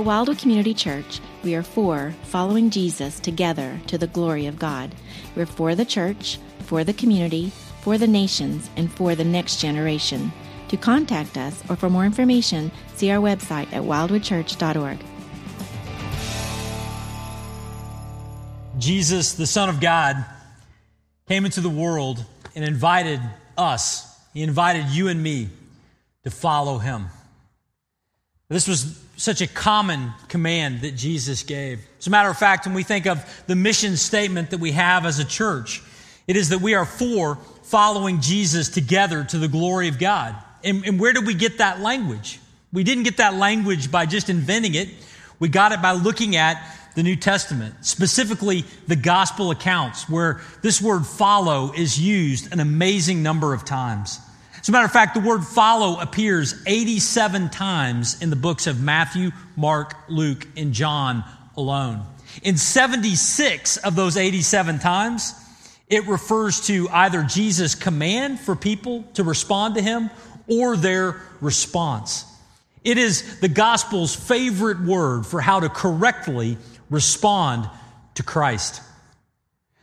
At Wildwood Community Church, we are for following Jesus together to the glory of God. We're for the church, for the community, for the nations, and for the next generation. To contact us or for more information, see our website at wildwoodchurch.org. Jesus, the Son of God, came into the world and invited us, He invited you and me to follow Him. This was such a common command that Jesus gave. As a matter of fact, when we think of the mission statement that we have as a church, it is that we are for following Jesus together to the glory of God. And, and where did we get that language? We didn't get that language by just inventing it. We got it by looking at the New Testament, specifically the gospel accounts, where this word follow is used an amazing number of times. As a matter of fact, the word follow appears 87 times in the books of Matthew, Mark, Luke, and John alone. In 76 of those 87 times, it refers to either Jesus' command for people to respond to him or their response. It is the gospel's favorite word for how to correctly respond to Christ.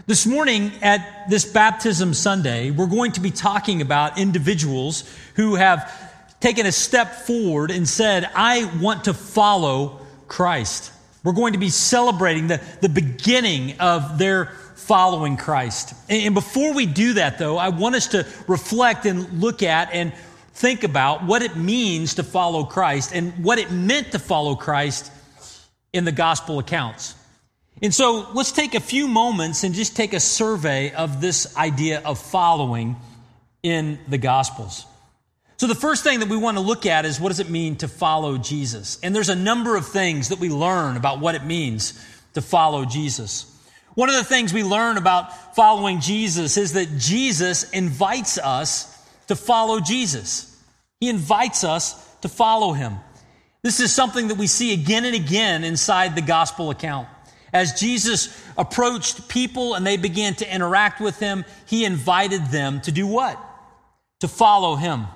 This morning at this baptism Sunday, we're going to be talking about individuals who have taken a step forward and said, I want to follow Christ. We're going to be celebrating the, the beginning of their following Christ. And before we do that, though, I want us to reflect and look at and think about what it means to follow Christ and what it meant to follow Christ in the gospel accounts. And so let's take a few moments and just take a survey of this idea of following in the Gospels. So the first thing that we want to look at is what does it mean to follow Jesus? And there's a number of things that we learn about what it means to follow Jesus. One of the things we learn about following Jesus is that Jesus invites us to follow Jesus. He invites us to follow him. This is something that we see again and again inside the gospel account. As Jesus approached people and they began to interact with him, he invited them to do what? To follow him.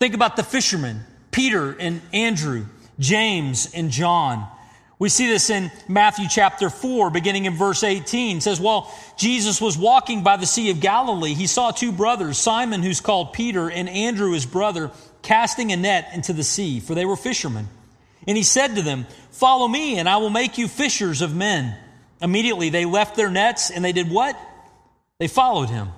Think about the fishermen, Peter and Andrew, James and John. We see this in Matthew chapter 4, beginning in verse 18. It says, While Jesus was walking by the Sea of Galilee, he saw two brothers, Simon, who's called Peter, and Andrew, his brother, casting a net into the sea, for they were fishermen. And he said to them, Follow me, and I will make you fishers of men. Immediately they left their nets, and they did what? They followed him.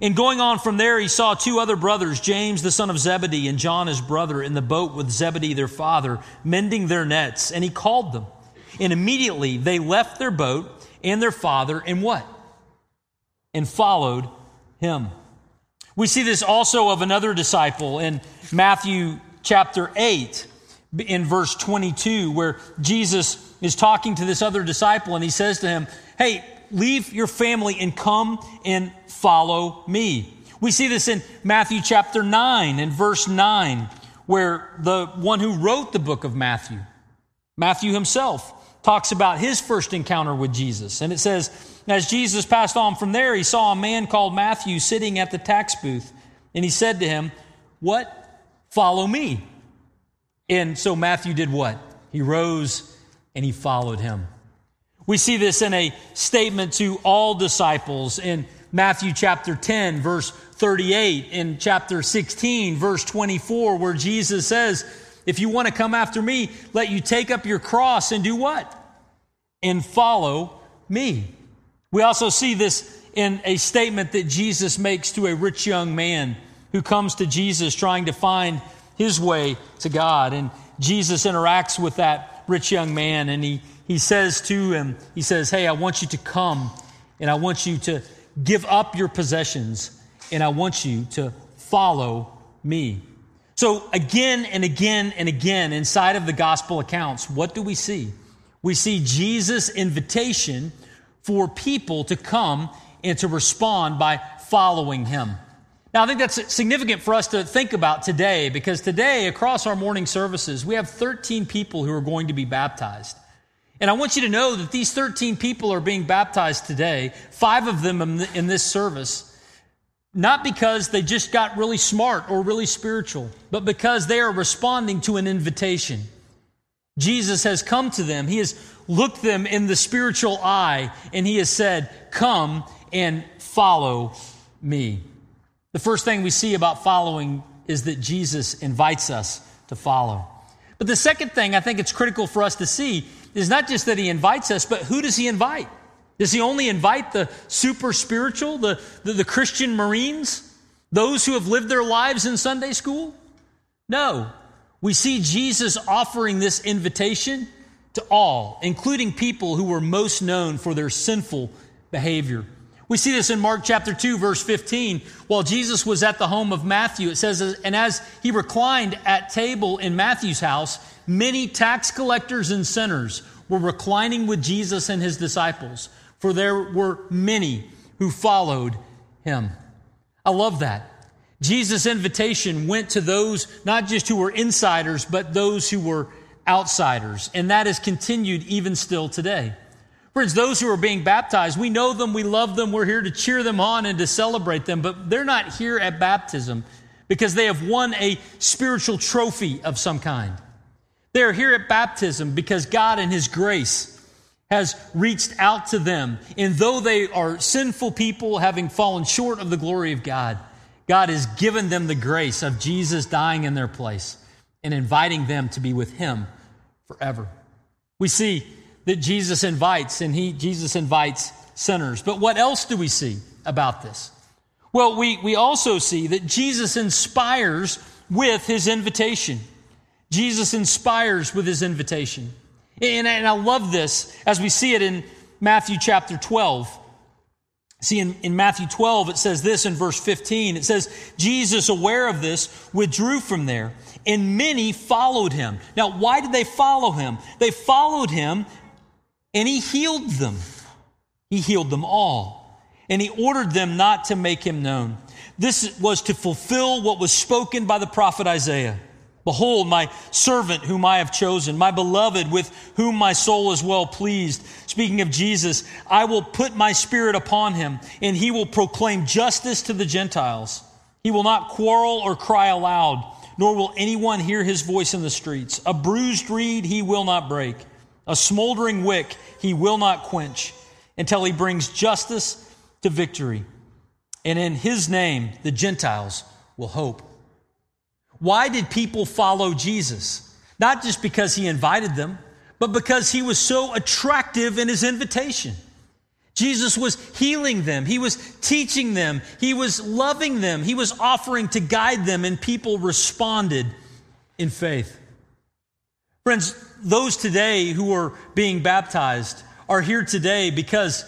And going on from there, he saw two other brothers, James the son of Zebedee and John his brother, in the boat with Zebedee their father, mending their nets. And he called them. And immediately they left their boat and their father, and what? And followed him. We see this also of another disciple in Matthew chapter 8 in verse 22 where Jesus is talking to this other disciple and he says to him, Hey, leave your family and come and follow me. We see this in Matthew chapter 9 and verse 9 where the one who wrote the book of Matthew, Matthew himself, talks about his first encounter with Jesus. And it says, as Jesus passed on from there, he saw a man called Matthew sitting at the tax booth. And he said to him, What? Follow me. And so Matthew did what? He rose and he followed him. We see this in a statement to all disciples in Matthew chapter 10, verse 38, in chapter 16, verse 24, where Jesus says, If you want to come after me, let you take up your cross and do what? And follow me. We also see this in a statement that Jesus makes to a rich young man who comes to Jesus trying to find his way to God. And Jesus interacts with that rich young man and he, he says to him, He says, Hey, I want you to come and I want you to give up your possessions and I want you to follow me. So, again and again and again, inside of the gospel accounts, what do we see? We see Jesus' invitation for people to come and to respond by following him. Now, I think that's significant for us to think about today because today, across our morning services, we have 13 people who are going to be baptized. And I want you to know that these 13 people are being baptized today, five of them in this service, not because they just got really smart or really spiritual, but because they are responding to an invitation. Jesus has come to them. He has looked them in the spiritual eye and he has said, Come and follow me. The first thing we see about following is that Jesus invites us to follow. But the second thing I think it's critical for us to see is not just that he invites us, but who does he invite? Does he only invite the super spiritual, the, the, the Christian Marines, those who have lived their lives in Sunday school? No. We see Jesus offering this invitation to all, including people who were most known for their sinful behavior. We see this in Mark chapter 2, verse 15. While Jesus was at the home of Matthew, it says, And as he reclined at table in Matthew's house, many tax collectors and sinners were reclining with Jesus and his disciples, for there were many who followed him. I love that. Jesus' invitation went to those not just who were insiders, but those who were outsiders. And that has continued even still today. Friends, those who are being baptized, we know them, we love them, we're here to cheer them on and to celebrate them, but they're not here at baptism because they have won a spiritual trophy of some kind. They're here at baptism because God, in His grace, has reached out to them. And though they are sinful people, having fallen short of the glory of God, God has given them the grace of Jesus dying in their place and inviting them to be with Him forever. We see that Jesus invites, and he, Jesus invites sinners. But what else do we see about this? Well, we, we also see that Jesus inspires with his invitation. Jesus inspires with his invitation. And, and I love this as we see it in Matthew chapter 12. See, in, in Matthew 12, it says this in verse 15. It says, Jesus, aware of this, withdrew from there, and many followed him. Now, why did they follow him? They followed him and he healed them. He healed them all. And he ordered them not to make him known. This was to fulfill what was spoken by the prophet Isaiah. Behold, my servant whom I have chosen, my beloved with whom my soul is well pleased. Speaking of Jesus, I will put my spirit upon him, and he will proclaim justice to the Gentiles. He will not quarrel or cry aloud, nor will anyone hear his voice in the streets. A bruised reed he will not break a smoldering wick he will not quench until he brings justice to victory. And in his name, the Gentiles will hope. Why did people follow Jesus? Not just because he invited them, but because he was so attractive in his invitation. Jesus was healing them. He was teaching them. He was loving them. He was offering to guide them, and people responded in faith. Friends, those today who are being baptized are here today because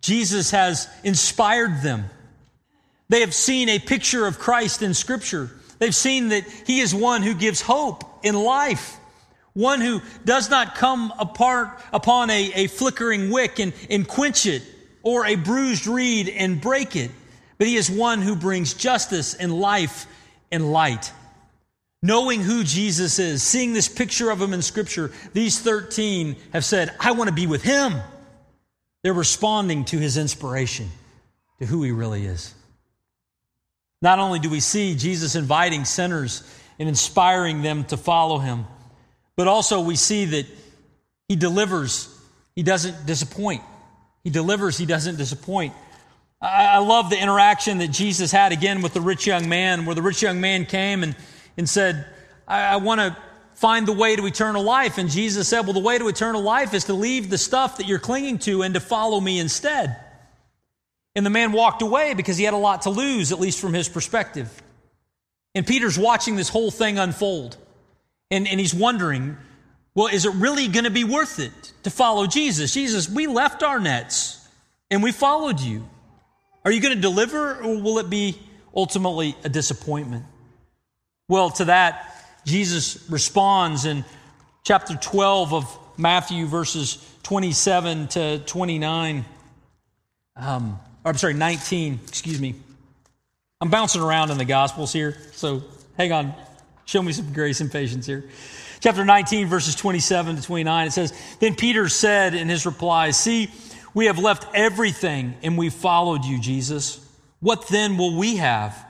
Jesus has inspired them. They have seen a picture of Christ in Scripture. They've seen that He is one who gives hope in life, one who does not come apart upon a, a flickering wick and, and quench it, or a bruised reed and break it, but He is one who brings justice and life and light. Knowing who Jesus is, seeing this picture of him in Scripture, these 13 have said, I want to be with him. They're responding to his inspiration, to who he really is. Not only do we see Jesus inviting sinners and inspiring them to follow him, but also we see that he delivers, he doesn't disappoint. He delivers, he doesn't disappoint. I love the interaction that Jesus had again with the rich young man, where the rich young man came and and said, I, I want to find the way to eternal life. And Jesus said, Well, the way to eternal life is to leave the stuff that you're clinging to and to follow me instead. And the man walked away because he had a lot to lose, at least from his perspective. And Peter's watching this whole thing unfold. And, and he's wondering, well, is it really going to be worth it to follow Jesus? Jesus, we left our nets and we followed you. Are you going to deliver or will it be ultimately a disappointment? Well, to that, Jesus responds in chapter 12 of Matthew, verses 27 to 29. Um, I'm sorry, 19, excuse me. I'm bouncing around in the Gospels here, so hang on. Show me some grace and patience here. Chapter 19, verses 27 to 29, it says, Then Peter said in his reply, See, we have left everything and we followed you, Jesus. What then will we have?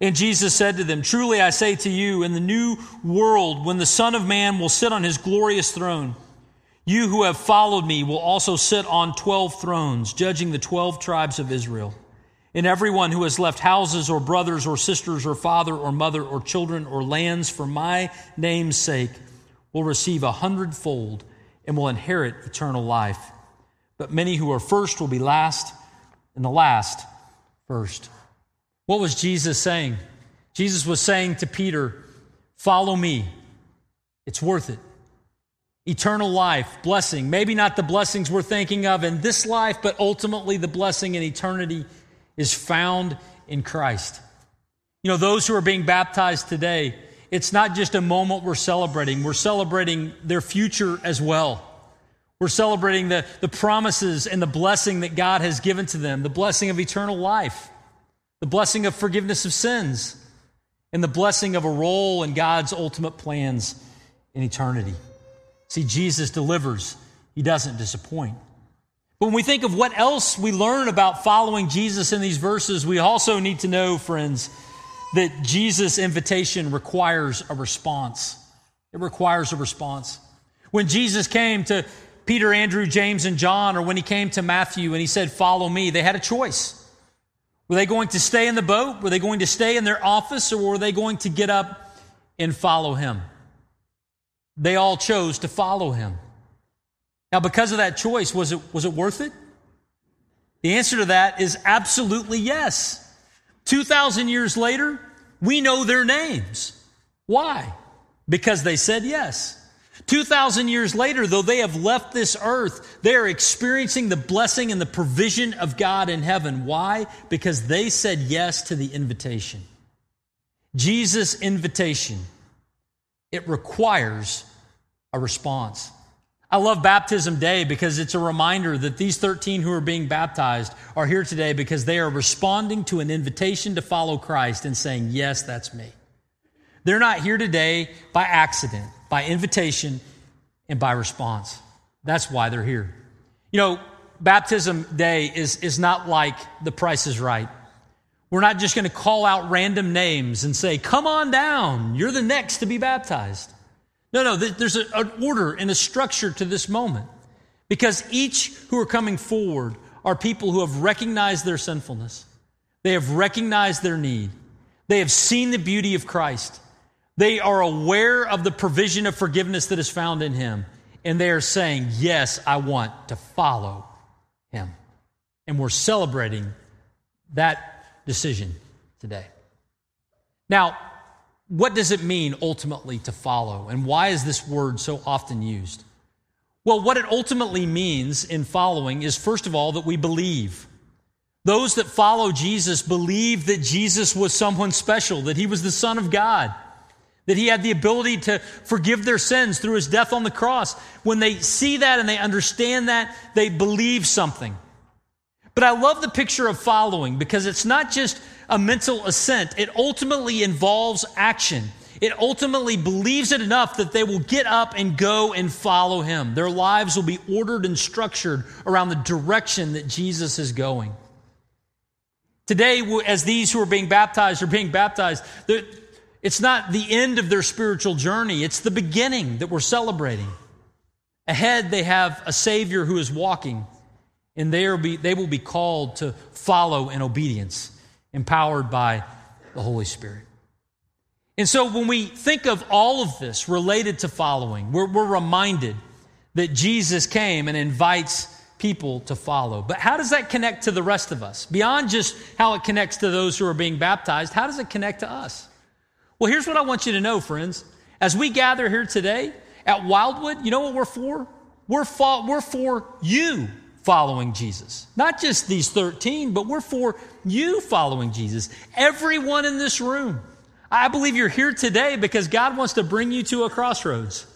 And Jesus said to them, Truly I say to you, in the new world, when the Son of Man will sit on his glorious throne, you who have followed me will also sit on twelve thrones, judging the twelve tribes of Israel. And everyone who has left houses or brothers or sisters or father or mother or children or lands for my name's sake will receive a hundredfold and will inherit eternal life. But many who are first will be last, and the last first. What was Jesus saying? Jesus was saying to Peter, Follow me. It's worth it. Eternal life, blessing, maybe not the blessings we're thinking of in this life, but ultimately the blessing in eternity is found in Christ. You know, those who are being baptized today, it's not just a moment we're celebrating, we're celebrating their future as well. We're celebrating the, the promises and the blessing that God has given to them, the blessing of eternal life the blessing of forgiveness of sins, and the blessing of a role in God's ultimate plans in eternity. See, Jesus delivers, He doesn't disappoint. But when we think of what else we learn about following Jesus in these verses, we also need to know, friends, that Jesus' invitation requires a response. It requires a response. When Jesus came to Peter, Andrew, James, and John, or when he came to Matthew and he said, Follow me, they had a choice. Were they going to stay in the boat? Were they going to stay in their office? Or were they going to get up and follow him? They all chose to follow him. Now, because of that choice, was it, was it worth it? The answer to that is absolutely yes. 2,000 years later, we know their names. Why? Because they said yes. 2,000 years later, though they have left this earth, they are experiencing the blessing and the provision of God in heaven. Why? Because they said yes to the invitation. Jesus' invitation, it requires a response. I love Baptism Day because it's a reminder that these 13 who are being baptized are here today because they are responding to an invitation to follow Christ and saying, Yes, that's me. They're not here today by accident by invitation and by response. That's why they're here. You know, baptism day is, is not like the price is right. We're not just going to call out random names and say, come on down, you're the next to be baptized. No, no, there's a, an order and a structure to this moment because each who are coming forward are people who have recognized their sinfulness. They have recognized their need. They have seen the beauty of Christ. They are aware of the provision of forgiveness that is found in Him. And they are saying, Yes, I want to follow Him. And we're celebrating that decision today. Now, what does it mean ultimately to follow? And why is this word so often used? Well, what it ultimately means in following is, first of all, that we believe. Those that follow Jesus believe that Jesus was someone special, that he was the Son of God that he had the ability to forgive their sins through his death on the cross. When they see that and they understand that, they believe something. But I love the picture of following because it's not just a mental assent, it ultimately involves action. It ultimately believes it enough that they will get up and go and follow him. Their lives will be ordered and structured around the direction that Jesus is going. Today, as these who are being baptized are being baptized, it's not the end of their spiritual journey, it's the beginning that we're celebrating. Ahead, they have a Savior who is walking, and they, be, they will be called to follow in obedience, empowered by the Holy Spirit. And so, when we think of all of this related to following, we're, we're reminded that Jesus came and invites people to follow. But how does that connect to the rest of us? Beyond just how it connects to those who are being baptized, how does it connect to us? Well, here's what I want you to know, friends. As we gather here today at Wildwood, you know what we're for? We're for, we're for you following Jesus. Not just these 13, but we're for you following Jesus. Everyone in this room. I believe you're here today because God wants to bring you to a crossroads.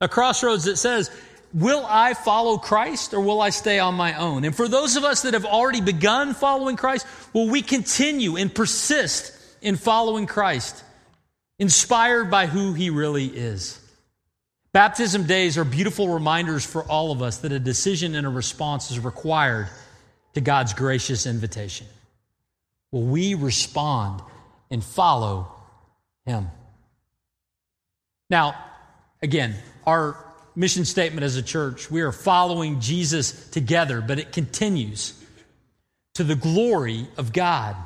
A crossroads that says, Will I follow Christ or will I stay on my own? And for those of us that have already begun following Christ, will we continue and persist in following Christ? Inspired by who he really is. Baptism days are beautiful reminders for all of us that a decision and a response is required to God's gracious invitation. Will we respond and follow him. Now, again, our mission statement as a church, we are following Jesus together, but it continues to the glory of God.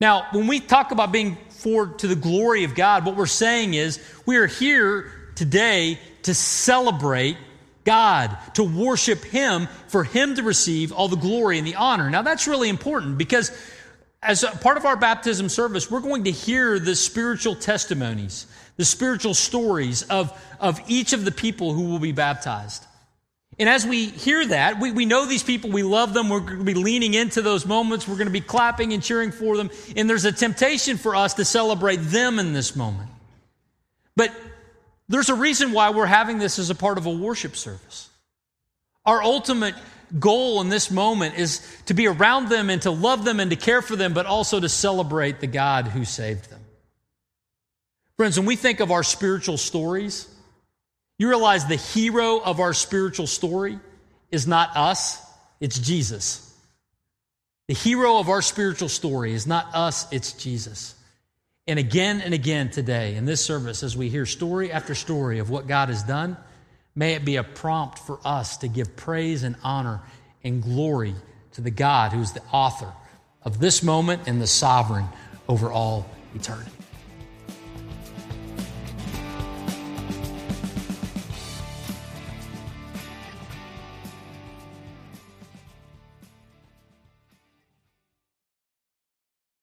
Now, when we talk about being for to the glory of God, what we're saying is we are here today to celebrate God, to worship Him, for Him to receive all the glory and the honor. Now, that's really important because as part of our baptism service, we're going to hear the spiritual testimonies, the spiritual stories of, of each of the people who will be baptized. And as we hear that, we, we know these people, we love them, we're going to be leaning into those moments, we're going to be clapping and cheering for them, and there's a temptation for us to celebrate them in this moment. But there's a reason why we're having this as a part of a worship service. Our ultimate goal in this moment is to be around them and to love them and to care for them, but also to celebrate the God who saved them. Friends, when we think of our spiritual stories, you realize the hero of our spiritual story is not us, it's Jesus. The hero of our spiritual story is not us, it's Jesus. And again and again today in this service, as we hear story after story of what God has done, May it be a prompt for us to give praise and honor and glory to the God who's the author of this moment and the sovereign over all eternity.